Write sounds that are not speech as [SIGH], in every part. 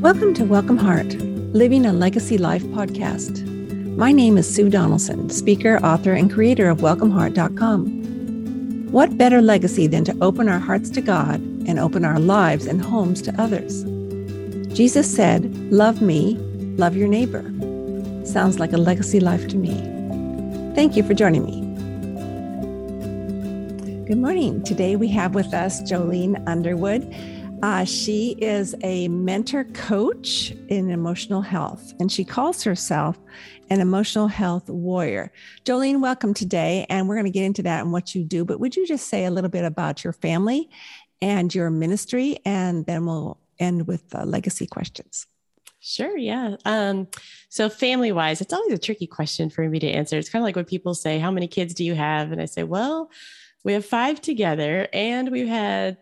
Welcome to Welcome Heart, Living a Legacy Life podcast. My name is Sue Donaldson, speaker, author, and creator of WelcomeHeart.com. What better legacy than to open our hearts to God and open our lives and homes to others? Jesus said, Love me, love your neighbor. Sounds like a legacy life to me. Thank you for joining me. Good morning. Today we have with us Jolene Underwood. Uh, she is a mentor coach in emotional health, and she calls herself an emotional health warrior. Jolene, welcome today, and we're going to get into that and what you do. But would you just say a little bit about your family and your ministry, and then we'll end with legacy questions. Sure. Yeah. Um, so family wise, it's always a tricky question for me to answer. It's kind of like when people say, How many kids do you have? And I say, Well, we have five together and we've had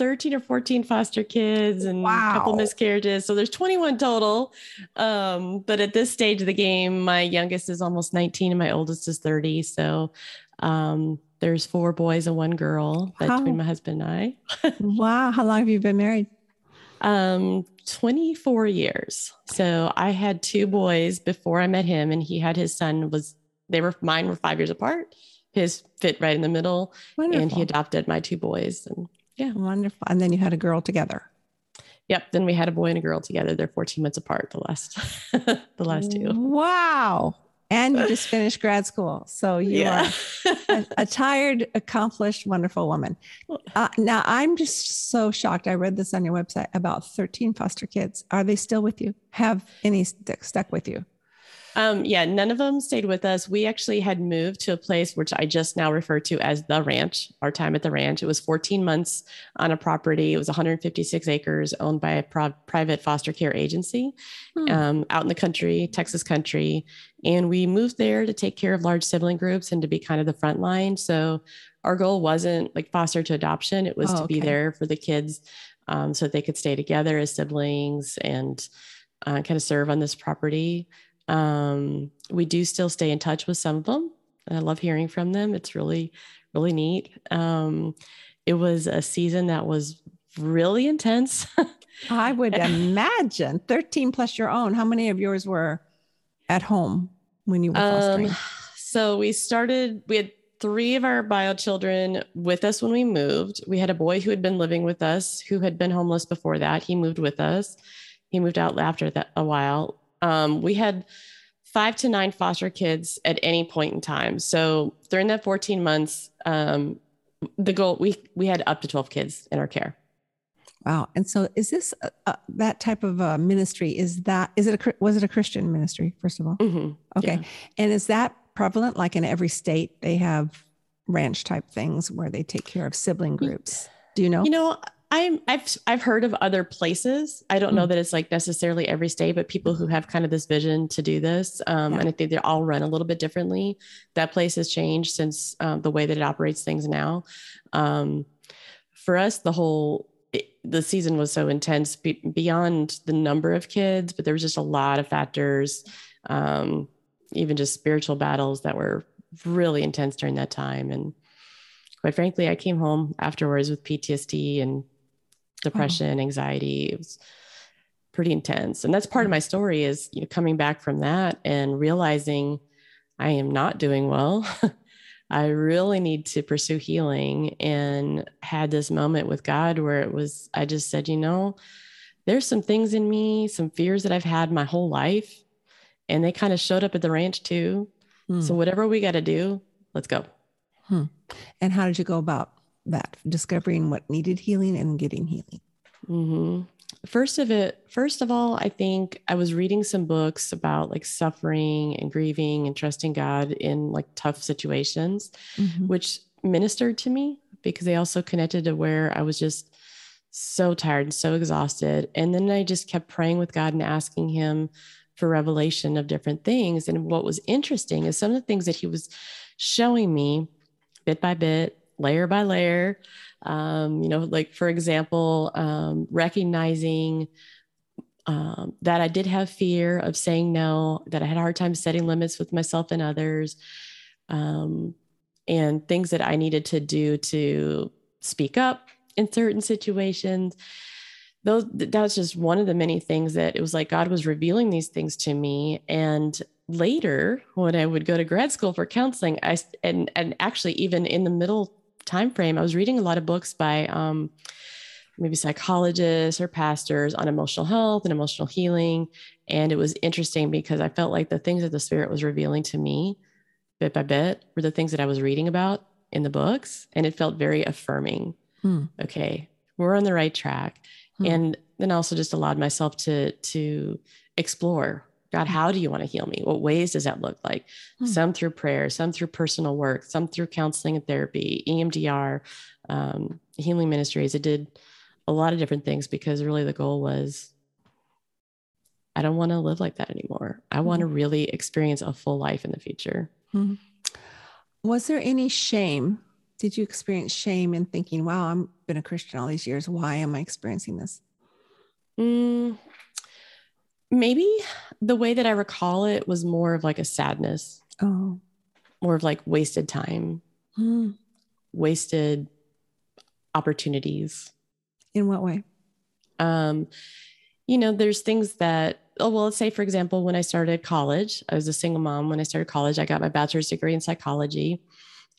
13 or 14 foster kids and wow. a couple miscarriages. So there's 21 total. Um, but at this stage of the game, my youngest is almost 19 and my oldest is 30. So um, there's four boys and one girl How? between my husband and I. [LAUGHS] wow. How long have you been married? Um, 24 years. So I had two boys before I met him, and he had his son was they were mine were five years apart. His fit right in the middle, Wonderful. and he adopted my two boys. And yeah. Wonderful. And then you had a girl together. Yep. Then we had a boy and a girl together. They're 14 months apart, the last [LAUGHS] the last two. Wow. And you just finished grad school. So you yeah. are a, [LAUGHS] a, tired, accomplished, wonderful woman. Uh, now I'm just so shocked. I read this on your website about 13 foster kids. Are they still with you? Have any st- stuck with you? Um, yeah, none of them stayed with us. We actually had moved to a place which I just now refer to as the ranch, our time at the ranch. It was 14 months on a property. It was 156 acres owned by a pro- private foster care agency hmm. um, out in the country, Texas country. And we moved there to take care of large sibling groups and to be kind of the front line. So our goal wasn't like foster to adoption, it was oh, to okay. be there for the kids um, so that they could stay together as siblings and uh, kind of serve on this property. Um, we do still stay in touch with some of them. I love hearing from them. It's really, really neat. Um, it was a season that was really intense. I would [LAUGHS] imagine 13 plus your own. How many of yours were at home when you were fostering? Um, so we started, we had three of our bio children with us when we moved. We had a boy who had been living with us who had been homeless before that. He moved with us. He moved out after that a while. Um, we had five to nine foster kids at any point in time. So during that 14 months, um, the goal we we had up to 12 kids in our care. Wow! And so, is this uh, uh, that type of uh, ministry? Is that is it a was it a Christian ministry first of all? Mm-hmm. Okay, yeah. and is that prevalent? Like in every state, they have ranch type things where they take care of sibling groups. Do you know? You know, I'm I've I've heard of other places. I don't know hmm. that it's like necessarily every state, but people who have kind of this vision to do this, um, yeah. and I think they all run a little bit differently. That place has changed since um, the way that it operates things now. Um, for us, the whole it, the season was so intense be, beyond the number of kids, but there was just a lot of factors, um, even just spiritual battles that were really intense during that time. And quite frankly, I came home afterwards with PTSD and depression, oh. anxiety. It was pretty intense. And that's part of my story is you know coming back from that and realizing I am not doing well. [LAUGHS] I really need to pursue healing and had this moment with God where it was I just said, you know, there's some things in me, some fears that I've had my whole life and they kind of showed up at the ranch too. Hmm. So whatever we got to do, let's go. Hmm. And how did you go about that discovering what needed healing and getting healing mm-hmm. first of it first of all i think i was reading some books about like suffering and grieving and trusting god in like tough situations mm-hmm. which ministered to me because they also connected to where i was just so tired and so exhausted and then i just kept praying with god and asking him for revelation of different things and what was interesting is some of the things that he was showing me bit by bit layer by layer. Um, you know, like for example, um, recognizing um, that I did have fear of saying no, that I had a hard time setting limits with myself and others, um, and things that I needed to do to speak up in certain situations. those that was just one of the many things that it was like God was revealing these things to me. And later, when I would go to grad school for counseling, I and and actually even in the middle time frame, I was reading a lot of books by um, maybe psychologists or pastors on emotional health and emotional healing. And it was interesting because I felt like the things that the Spirit was revealing to me bit by bit were the things that I was reading about in the books. And it felt very affirming. Hmm. Okay, we're on the right track. Hmm. And then also just allowed myself to to explore God, hmm. how do you want to heal me? What ways does that look like? Hmm. Some through prayer, some through personal work, some through counseling and therapy, EMDR, um, healing ministries. It did a lot of different things because really the goal was I don't want to live like that anymore. I want to hmm. really experience a full life in the future. Mm-hmm. Was there any shame? Did you experience shame in thinking, wow, I've been a Christian all these years. Why am I experiencing this? Maybe the way that I recall it was more of like a sadness. Oh. More of like wasted time, mm. wasted opportunities. In what way? Um, you know, there's things that, oh, well, let's say, for example, when I started college, I was a single mom. When I started college, I got my bachelor's degree in psychology.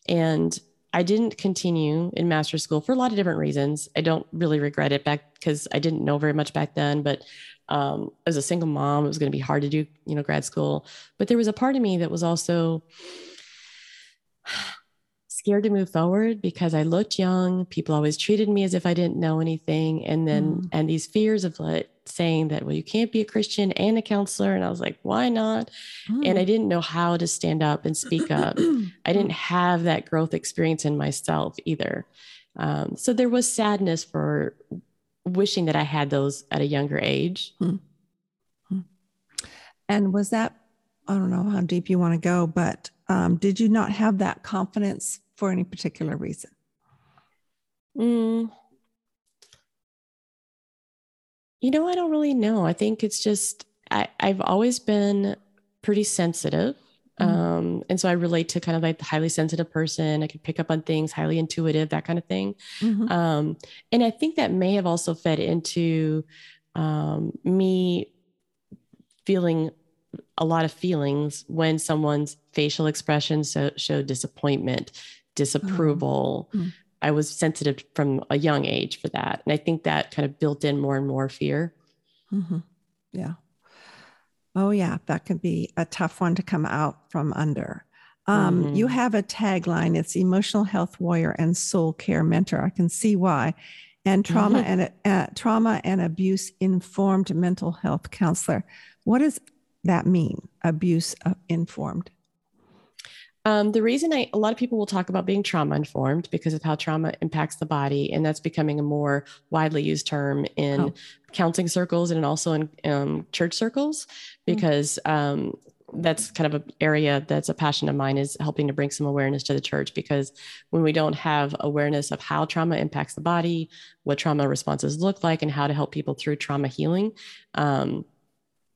And I didn't continue in master's school for a lot of different reasons. I don't really regret it back because I didn't know very much back then. But um, as a single mom, it was going to be hard to do, you know, grad school. But there was a part of me that was also [SIGHS] scared to move forward because I looked young. People always treated me as if I didn't know anything. And then, mm. and these fears of like saying that, well, you can't be a Christian and a counselor. And I was like, why not? Mm. And I mm. didn't know how to stand up and speak up. [CLEARS THROAT] I didn't have that growth experience in myself either. Um, so there was sadness for wishing that I had those at a younger age. Mm. And was that, I don't know how deep you want to go, but um, did you not have that confidence for any particular reason? Mm. You know, I don't really know. I think it's just I, I've always been pretty sensitive. Mm-hmm. Um, and so I relate to kind of like the highly sensitive person. I can pick up on things, highly intuitive, that kind of thing. Mm-hmm. Um, and I think that may have also fed into um, me feeling a lot of feelings when someone's facial expressions so, showed disappointment, disapproval. Mm-hmm. I was sensitive from a young age for that. And I think that kind of built in more and more fear. Mm-hmm. Yeah. Oh, yeah. That could be a tough one to come out from under. Um, mm-hmm. You have a tagline it's emotional health warrior and soul care mentor. I can see why. And trauma mm-hmm. and uh, trauma and abuse informed mental health counselor. What does that mean? Abuse uh, informed? Um, the reason I, a lot of people will talk about being trauma informed because of how trauma impacts the body, and that's becoming a more widely used term in oh. counseling circles and also in um, church circles, hmm. because um, that's kind of an area that's a passion of mine is helping to bring some awareness to the church. Because when we don't have awareness of how trauma impacts the body, what trauma responses look like, and how to help people through trauma healing, um,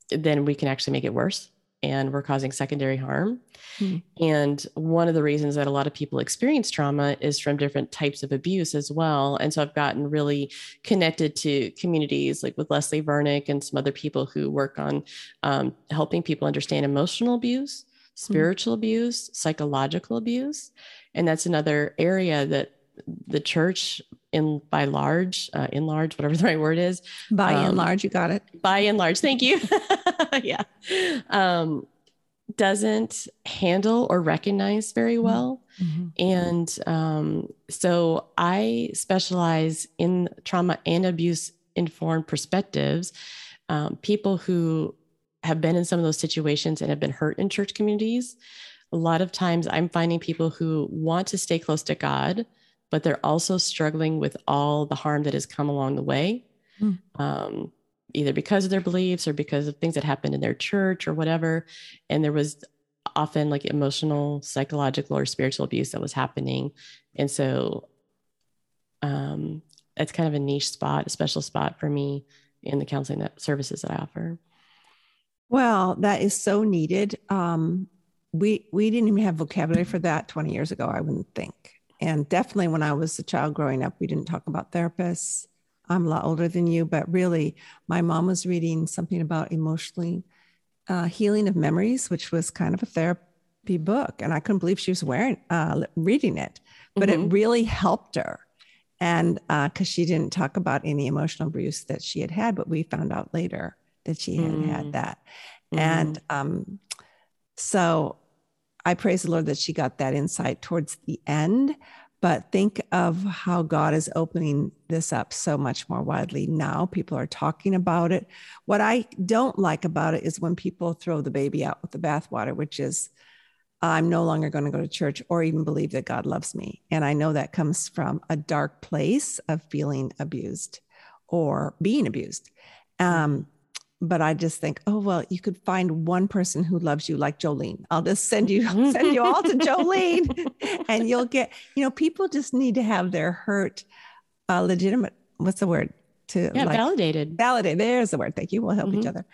then we can actually make it worse and we're causing secondary harm. Hmm. And one of the reasons that a lot of people experience trauma is from different types of abuse as well. And so I've gotten really connected to communities like with Leslie Vernick and some other people who work on um, helping people understand emotional abuse, hmm. spiritual hmm. abuse, psychological abuse. And that's another area that the church in by large, uh, in large, whatever [LAUGHS] the right word is. By um, and large, you got it. By and large, thank you. [LAUGHS] yeah. Um, doesn't handle or recognize very mm-hmm. well. Mm-hmm. And um, so I specialize in trauma and abuse informed perspectives. Um, people who have been in some of those situations and have been hurt in church communities. A lot of times I'm finding people who want to stay close to God, but they're also struggling with all the harm that has come along the way, mm. um, either because of their beliefs or because of things that happened in their church or whatever. And there was often like emotional, psychological, or spiritual abuse that was happening. And so um, it's kind of a niche spot, a special spot for me in the counseling that services that I offer. Well, that is so needed. Um, we we didn't even have vocabulary for that 20 years ago. I wouldn't think. And definitely when I was a child growing up, we didn't talk about therapists. I'm a lot older than you, but really, my mom was reading something about emotionally uh, healing of memories, which was kind of a therapy book, and I couldn't believe she was wearing uh, reading it, but mm-hmm. it really helped her. And because uh, she didn't talk about any emotional abuse that she had had, but we found out later that she had mm. had that. Mm. And um, so I praise the Lord that she got that insight towards the end. But think of how God is opening this up so much more widely now. People are talking about it. What I don't like about it is when people throw the baby out with the bathwater, which is, I'm no longer going to go to church or even believe that God loves me. And I know that comes from a dark place of feeling abused or being abused. Um, but I just think, oh well, you could find one person who loves you like Jolene. I'll just send you [LAUGHS] send you all to [LAUGHS] Jolene, and you'll get. You know, people just need to have their hurt uh, legitimate. What's the word? To yeah, like, validated. Validate. There's the word. Thank you. We'll help mm-hmm. each other.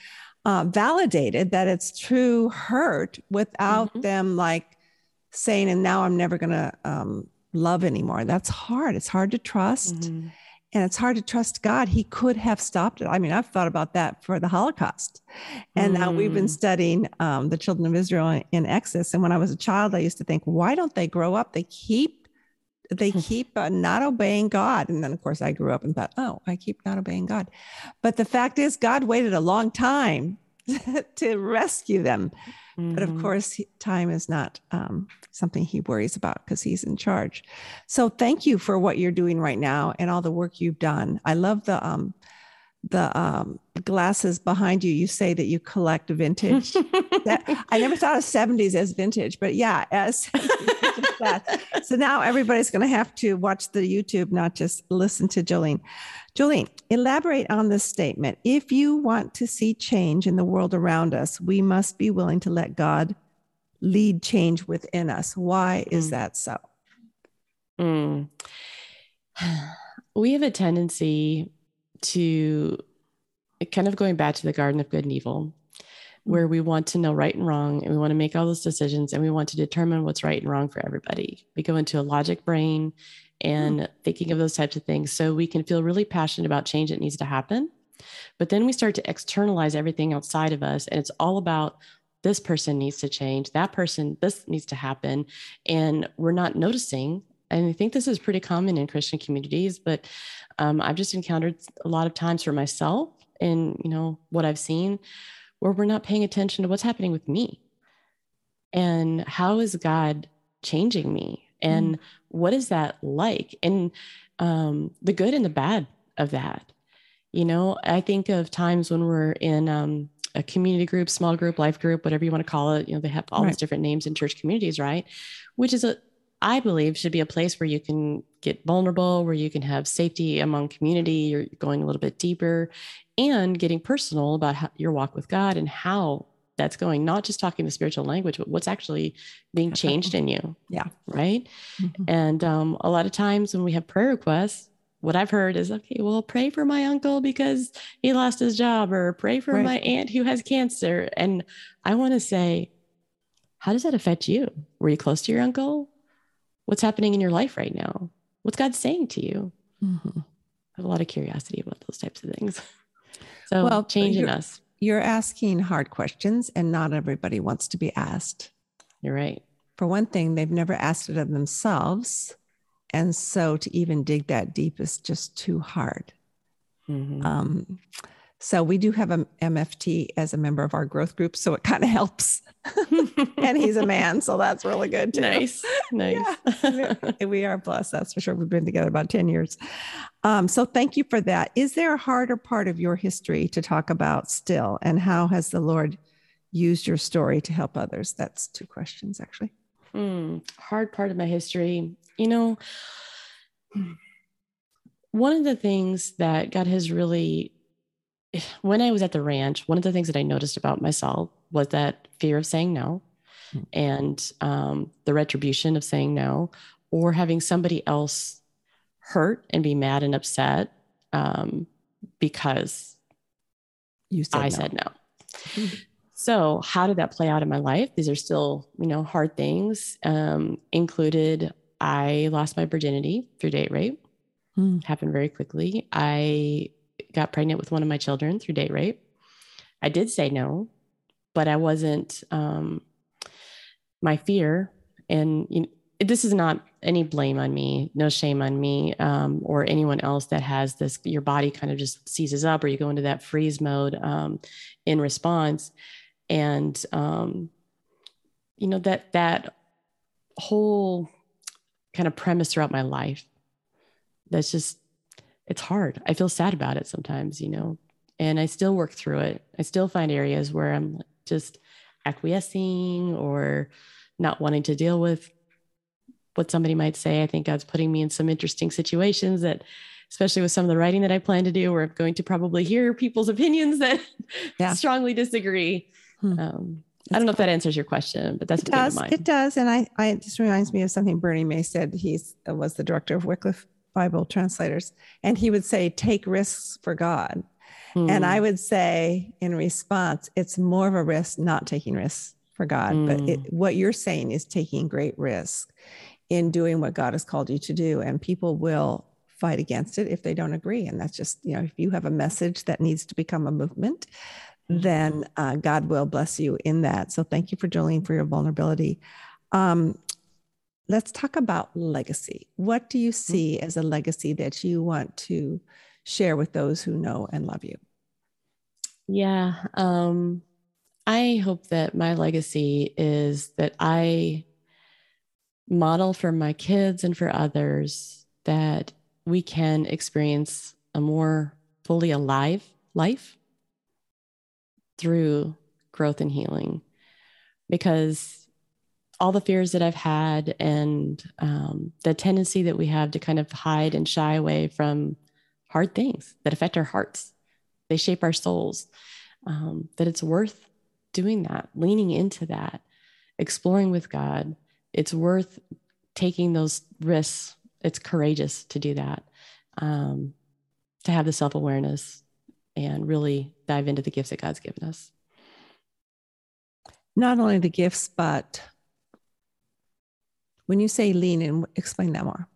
Uh, validated that it's true hurt without mm-hmm. them like saying, and now I'm never gonna um, love anymore. That's hard. It's hard to trust. Mm-hmm and it's hard to trust God. He could have stopped it. I mean, I've thought about that for the Holocaust. And mm. now we've been mm. studying um, the children of Israel in Exodus. And when I was a child, I used to think, why don't they grow up? They keep they [LAUGHS] keep uh, not obeying God. And then, of course, I grew up and thought, oh, I keep not obeying God. But the fact is, God waited a long time [LAUGHS] to rescue them. Mm-hmm. But of mm-hmm. course, time is not um, something he worries about because he's in charge. So thank you for what you're doing right now and all the work you've done. I love the um, the um, glasses behind you. You say that you collect vintage. [LAUGHS] that, I never thought of 70s as vintage, but yeah, as [LAUGHS] so now everybody's going to have to watch the YouTube, not just listen to Jolene. Jolene, elaborate on this statement. If you want to see change in the world around us, we must be willing to let God lead change within us. Why is mm. that so? Mm. We have a tendency to kind of going back to the Garden of Good and Evil, where we want to know right and wrong and we want to make all those decisions and we want to determine what's right and wrong for everybody. We go into a logic brain and mm. thinking of those types of things. So we can feel really passionate about change that needs to happen. But then we start to externalize everything outside of us. And it's all about this person needs to change, that person, this needs to happen. And we're not noticing. And I think this is pretty common in Christian communities, but um, I've just encountered a lot of times for myself and, you know, what I've seen where we're not paying attention to what's happening with me. And how is God changing me? And mm. what is that like? And um, the good and the bad of that. You know i think of times when we're in um, a community group small group life group whatever you want to call it you know they have all right. these different names in church communities right? Which is a i believe should be a place where you can get vulnerable where you can have safety among community you're going a little bit deeper and getting personal about how, your walk with god and how that's going, not just talking the spiritual language, but what's actually being changed in you. Yeah. Right. Mm-hmm. And um, a lot of times when we have prayer requests, what I've heard is, okay, well, pray for my uncle because he lost his job, or pray for right. my aunt who has cancer. And I want to say, how does that affect you? Were you close to your uncle? What's happening in your life right now? What's God saying to you? Mm-hmm. I have a lot of curiosity about those types of things. [LAUGHS] So, well, changing us you're asking hard questions and not everybody wants to be asked. You're right. For one thing, they've never asked it of themselves. And so to even dig that deep is just too hard. Mm-hmm. Um, so we do have a MFT as a member of our growth group, so it kind of helps. [LAUGHS] and he's a man, so that's really good too. Nice, nice. Yeah. we are blessed, that's for sure. We've been together about ten years. Um, so thank you for that. Is there a harder part of your history to talk about still, and how has the Lord used your story to help others? That's two questions actually. Mm, hard part of my history, you know. One of the things that God has really [SIGHS] when I was at the ranch, one of the things that I noticed about myself was that fear of saying no mm. and um, the retribution of saying no or having somebody else hurt and be mad and upset um, because you said I no. said no. Mm-hmm. So, how did that play out in my life? These are still, you know, hard things. Um, included, I lost my virginity through date rape. mm. happened very quickly. I got pregnant with one of my children through date rape. I did say no, but I wasn't. Um, my fear, and you know, this is not any blame on me, no shame on me, um, or anyone else that has this. Your body kind of just seizes up, or you go into that freeze mode um, in response, and um, you know that that whole kind of premise throughout my life. That's just it's hard. I feel sad about it sometimes, you know, and I still work through it. I still find areas where I'm just acquiescing or not wanting to deal with what somebody might say. I think God's putting me in some interesting situations that, especially with some of the writing that I plan to do, where I'm going to probably hear people's [LAUGHS] opinions that yeah. strongly disagree. Hmm. Um, I don't know if that answers your question, but that's it does. It does, and I, I it just reminds me of something Bernie May said. He's was the director of Wycliffe Bible translators, and he would say, "Take risks for God." Hmm. And I would say, in response, it's more of a risk not taking risks for God, hmm. but it, hmm. what you're saying is taking great risk in doing what God has called you to do. And people will fight against it if they don't agree. And that's just, you know, if you have a message that needs to become a movement, then mm-hmm. uh, God will bless you in that. So thank you for Jolene for your vulnerability. Um, let's talk about legacy. What do you mm-hmm. see as a legacy that you want to share with those who know and love you? Yeah. Um, I hope that my legacy is that I model for my kids and for others that we can experience a more fully alive life through growth and healing. Because all the fears that I've had and um, the tendency that we have to kind of hide and shy away from hard things that affect our hearts, they shape our souls, um, that it's worth doing that, leaning into that, exploring with God, it's worth taking those risks. It's courageous to do that, um, to have the self awareness and really dive into the gifts that God's given us. Not only the gifts, but when you say lean in, explain that more.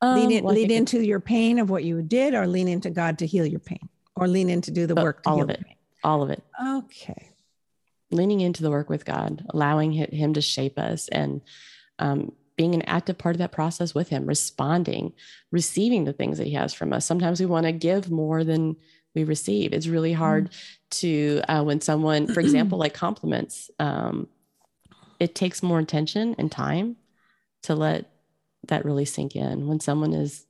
Um, lean in, well, lean into your pain of what you did, or lean into God to heal your pain, or lean in to do the work to all of it. All of it. Okay leaning into the work with God, allowing Him to shape us, and um, being an active part of that process with Him, responding, receiving the things that He has from us. Sometimes we want to give more than we receive. It's really hard mm. to, uh, when someone, for [CLEARS THROAT] example, like compliments, um, it takes more intention and time to let that really sink in. When someone is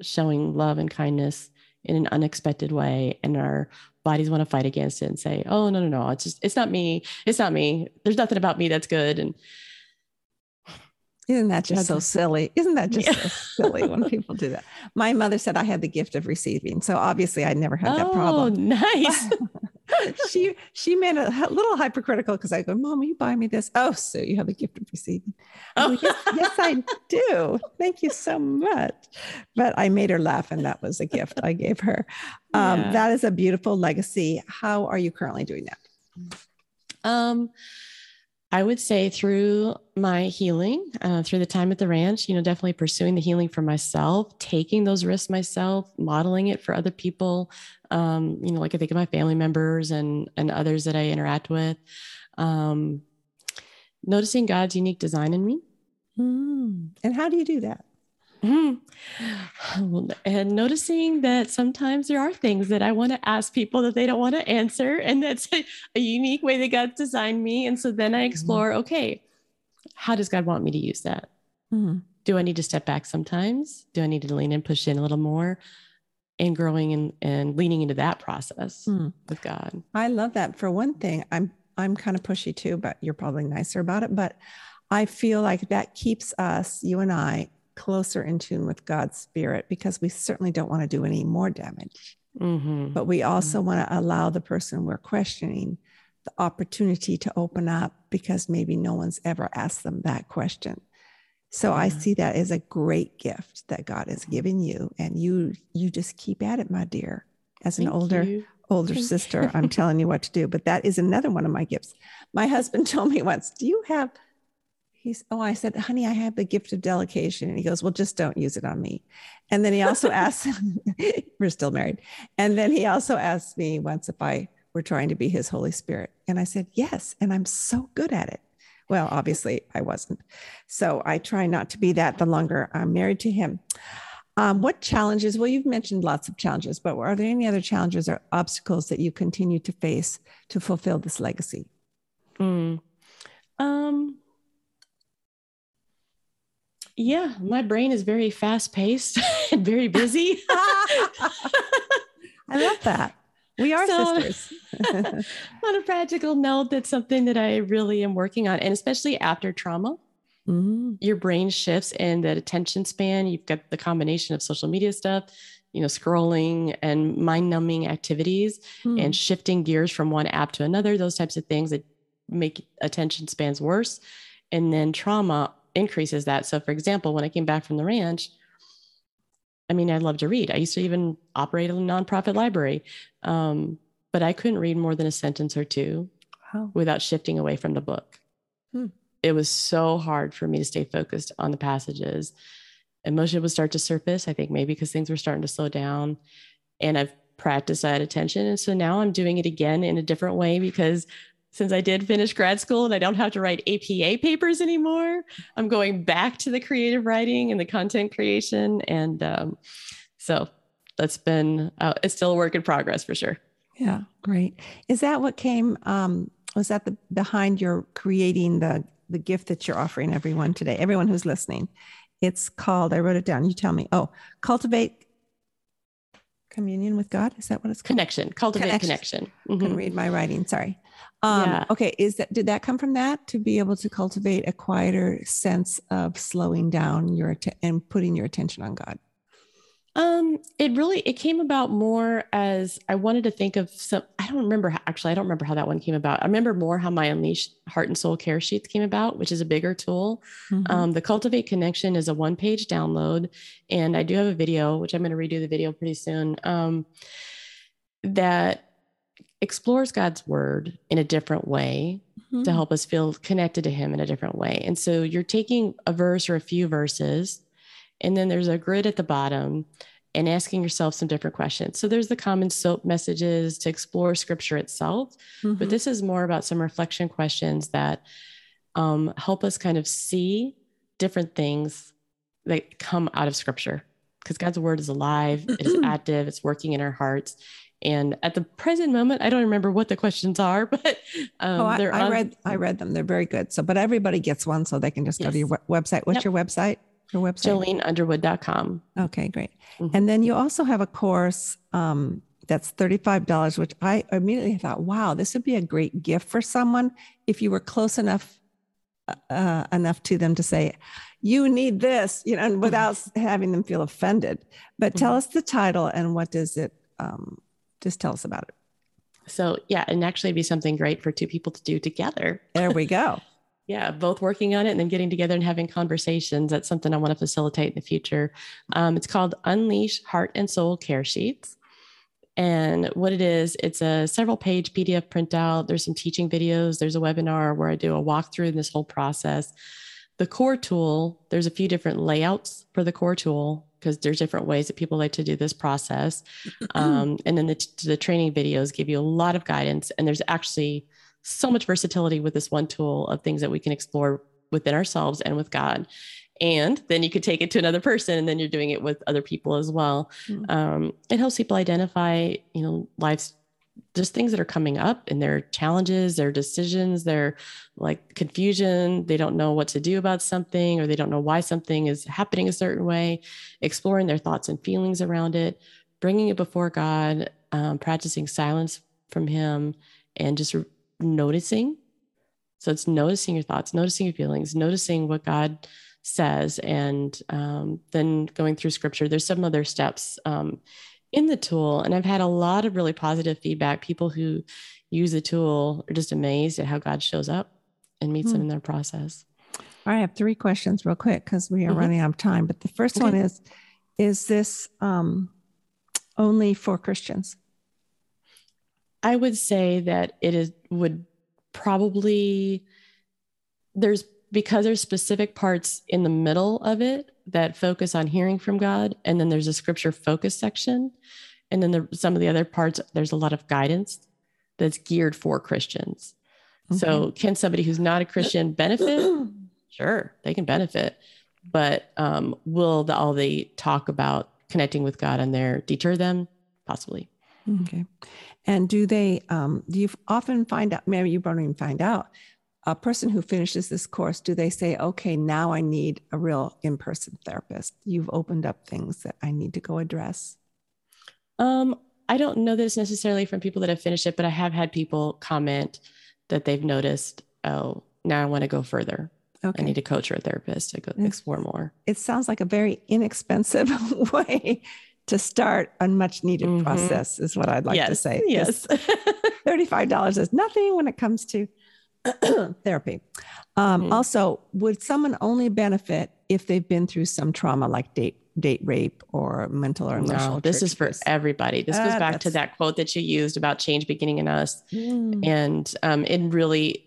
showing love and kindness in an unexpected way and our bodies want to fight against it and say, "Oh no, no, no, it's just it's not me. It's not me. There's nothing about me that's good." And isn't that just so silly? Isn't that just yeah. so silly when people do that? My mother said I had the gift of receiving, so obviously I never had that problem. Oh, nice. [LAUGHS] [LAUGHS] she she made a little hypercritical because I go, Mom, you buy me this? Oh, so you have the gift of receiving. Oh, yes, yes, I [LAUGHS] do. Thank you so much. But I made her laugh, and that was a gift I gave her. Um, yeah. That is a beautiful legacy. How are you currently doing that? Um, I would say through my healing, uh, through the time at the ranch, you know, definitely pursuing the healing for myself, taking those risks myself, modeling it for other people. Um, you know, like I think of my family members and and others that I interact with. Um, noticing God's unique design in me. Mm. And how do you do that? Mm-hmm. [SIGHS] And noticing that sometimes there are things that I want to ask people that they don't want to answer. [LAUGHS] And that's a, a unique way that God designed me. And so then I mm-hmm. explore mm-hmm. okay, how does God want me to use that? Mm-hmm. Do I need to step back sometimes? Do I need to lean and push in a little more? And growing and, and leaning into that process mm. with God. I love that. For one thing, I'm I'm kind of pushy too, but you're probably nicer about it. But I feel like that keeps us, you and I, closer in tune with God's spirit because we certainly don't want to do any more damage. Mm-hmm. But we also mm-hmm. want to allow the person we're questioning the opportunity to open up because maybe no one's ever asked them that question. So yeah. I see that as a great gift that God has given you and you you just keep at it my dear. As an Thank older you. older Thank sister, I'm telling you what to do, but that is another one of my gifts. My [LAUGHS] husband told me once, "Do you have he's oh i said honey i have the gift of delegation and he goes well just don't use it on me. And then he also [LAUGHS] asked [LAUGHS] we're still married. And then he also asked me once if i were trying to be his holy spirit. And i said yes and i'm so good at it. Well obviously i wasn't. So i try not to be that the longer i'm married to him. Um, what challenges well you've mentioned lots of challenges but are there any other challenges or obstacles that you continue to face to fulfill this legacy? Mm. um yeah, my brain is very fast paced [LAUGHS] and very busy. [LAUGHS] I love that. We are so, sisters. [LAUGHS] on a practical note, that's something that I really am working on. And especially after trauma, mm-hmm. your brain shifts and that attention span, you've got the combination of social media stuff, you know, scrolling and mind numbing activities mm. and shifting gears from one app to another, those types of things that make attention spans worse. And then trauma increases that. So, for example, when I came back from the ranch, I mean, I love to read. I used to even operate a nonprofit library, um, but I couldn't read more than a sentence or two wow. without shifting away from the book. Hmm. It was so hard for me to stay focused on the passages. Emotion would start to surface, I think maybe because things were starting to slow down. And I've practiced that attention. And so now I'm doing it again in a different way because since I did finish grad school and I don't have to write APA papers anymore, I'm going back to the creative writing and the content creation. And um, so that's been, uh, it's still a work in progress for sure. Yeah, great. Is that what came, um, was that the behind your creating the, the gift that you're offering everyone today, everyone who's listening? It's called, I wrote it down. You tell me. Oh, cultivate communion with God. Is that what it's called? Connection. Cultivate connection. connection. Mm-hmm. Can read my writing. Sorry. Um, yeah. Okay, is that did that come from that to be able to cultivate a quieter sense of slowing down your and putting your attention on God? Um, it really it came about more as I wanted to think of some. I don't remember how, actually. I don't remember how that one came about. I remember more how my Unleashed Heart and Soul Care Sheets came about, which is a bigger tool. Mm-hmm. Um, the Cultivate Connection is a one page download, and I do have a video, which I'm going to redo the video pretty soon. Um, that explores God's word in a different way mm-hmm. to help us feel connected to Him in a different way. And so you're taking a verse or a few verses, and then there's a grid at the bottom and asking yourself some different questions. So there's the common soap messages to explore scripture itself, mm-hmm. but this is more about some reflection questions that um, help us kind of see different things that come out of scripture because God's word is alive, it is [CLEARS THROAT] active, it's working in our hearts. And at the present moment, I don't remember what the questions are, [LAUGHS] but um, oh, I, I read I read them. They're very good. So, but everybody gets one, so they can just go to your website. What's yep. your website? Your website? JoleneUnderwood.com. Okay, great. Mm-hmm. And then you also have a course um, that's $35, which I immediately thought, wow, this would be a great gift for someone if you were close enough uh, uh enough to them to say, you need this, you know, mm-hmm. without having them feel offended. But tell mm-hmm. us the title and what does it um, just tell us about it. So, yeah, and actually be something great for two people to do together. There we go. [LAUGHS] yeah, both working on it and then getting together and having conversations. That's something I want to facilitate in the future. Um, it's called Unleash Heart and Soul Care Sheets. And what it is, it's a several page PDF printout. There's some teaching videos. There's a webinar where I do a walkthrough in this whole process. The core tool, there's a few different layouts for the core tool because there's different ways that people like to do this process. [CLEARS THROAT] Um, and then the, the training videos give you a lot of guidance. And there's actually so much versatility with this one tool of things that we can explore within ourselves and with God. And then you could take it to another person, and then you're doing it with other people as well. Mm-hmm. Um, it helps people identify, you know, life's just things that are coming up and their challenges, their decisions, their like confusion. They don't know what to do about something or they don't know why something is happening a certain way, exploring their thoughts and feelings around it, bringing it before God, um, practicing silence from Him, and just re- noticing. So it's noticing your thoughts, noticing your feelings, noticing what God says, and um, then going through scripture. There's some other steps um, in the tool and i've had a lot of really positive feedback people who use the tool are just amazed at how god shows up and meets hmm. them in their process i have three questions real quick because we are mm-hmm. running out of time but the first okay. one is is this um, only for christians i would say that it is would probably there's because there's specific parts in the middle of it that focus on hearing from God, and then there's a scripture focus section, and then the, some of the other parts there's a lot of guidance that's geared for Christians. Okay. So, can somebody who's not a Christian benefit? [CLEARS THROAT] sure, they can benefit, but um, will the, all the talk about connecting with God and there deter them? Possibly. Okay. And do they, um, do you often find out, maybe you don't even find out, a person who finishes this course, do they say, okay, now I need a real in person therapist? You've opened up things that I need to go address? Um, I don't know this necessarily from people that have finished it, but I have had people comment that they've noticed, oh, now I want to go further. Okay. I need a coach or a therapist to go explore more. It sounds like a very inexpensive [LAUGHS] way to start a much needed mm-hmm. process, is what I'd like yes. to say. Yes. [LAUGHS] $35 is nothing when it comes to [COUGHS] therapy. Um, mm-hmm. Also, would someone only benefit if they've been through some trauma like date date rape or mental or emotional? No, this is for everybody. This uh, goes back to that quote that you used about change beginning in us, mm. and um, it really.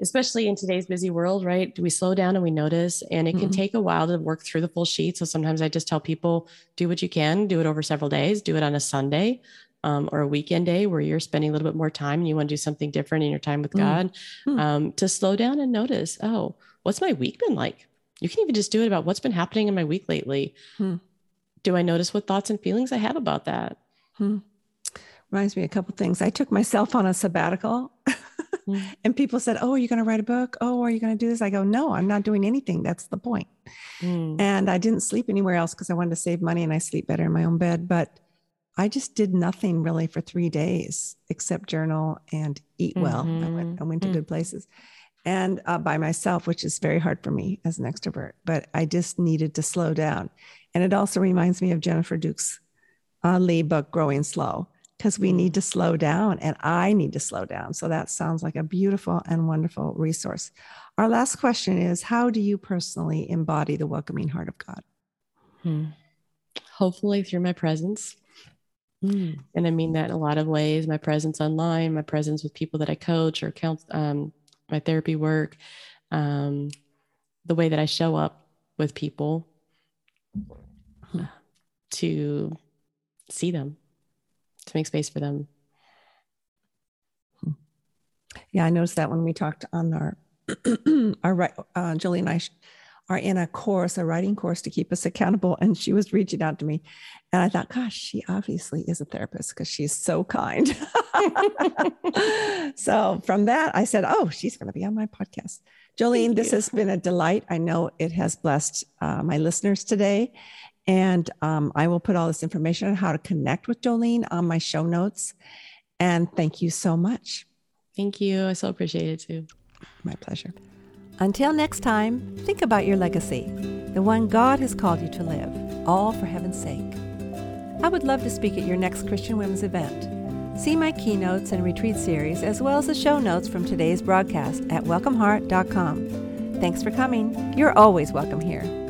Especially in today's busy world, right? Do we slow down and we notice? And it can mm-hmm. take a while to work through the full sheet. So sometimes I just tell people, do what you can, do it over several days, do it on a Sunday um, or a weekend day where you're spending a little bit more time and you want to do something different in your time with mm. God, mm. um, to slow down and notice, oh, what's my week been like? You can even just do it about what's been happening in my week lately. Mm. Do I notice what thoughts and feelings I have about that? Hmm. Reminds me a couple things. I took myself on a sabbatical. [LAUGHS] Hmm. and people said, Oh, are you going to write a book? Oh, are you going to do this? I go, No, I'm not doing anything. That's the point. Mm. And I didn't sleep anywhere else because I wanted to save money and I sleep better in my own bed. But I just did nothing really for three days except journal and eat well. Mm-hmm. I went, I went to mm-hmm. good places and uh, by myself, which is very hard for me as an extrovert, but I just needed to slow down. And it also reminds me of Jennifer Dukes uh, Lee book, Growing Slow, because we need to slow down and I need to slow down. So that sounds like a beautiful and wonderful resource. Our last question is How do you personally embody the welcoming heart of God? Hmm. Hopefully, through my presence Mm. And I mean that in a lot of ways my presence online, my presence with people that I coach or count, um, my therapy work, um, the way that I show up with people to see them, to make space for them. Yeah, I noticed that when we talked on our [CLEARS THROAT] our uh, Julie and I are in a course, a writing course to keep us accountable. And she was reaching out to me. And I thought, gosh, she obviously is a therapist because she's so kind. [LAUGHS] so from that, I said, oh, she's going to be on my podcast. Jolene, this has been a delight. I know it has blessed uh, my listeners today. And um, I will put all this information on how to connect with Jolene on my show notes. And thank you so much. Thank you. I so appreciate it too. My pleasure. Until next time, think about your legacy, the one God has called you to live, all for heaven's sake. I would love to speak at your next Christian Women's event. See my keynotes and retreat series, as well as the show notes from today's broadcast at welcomeheart.com. Thanks for coming. You're always welcome here.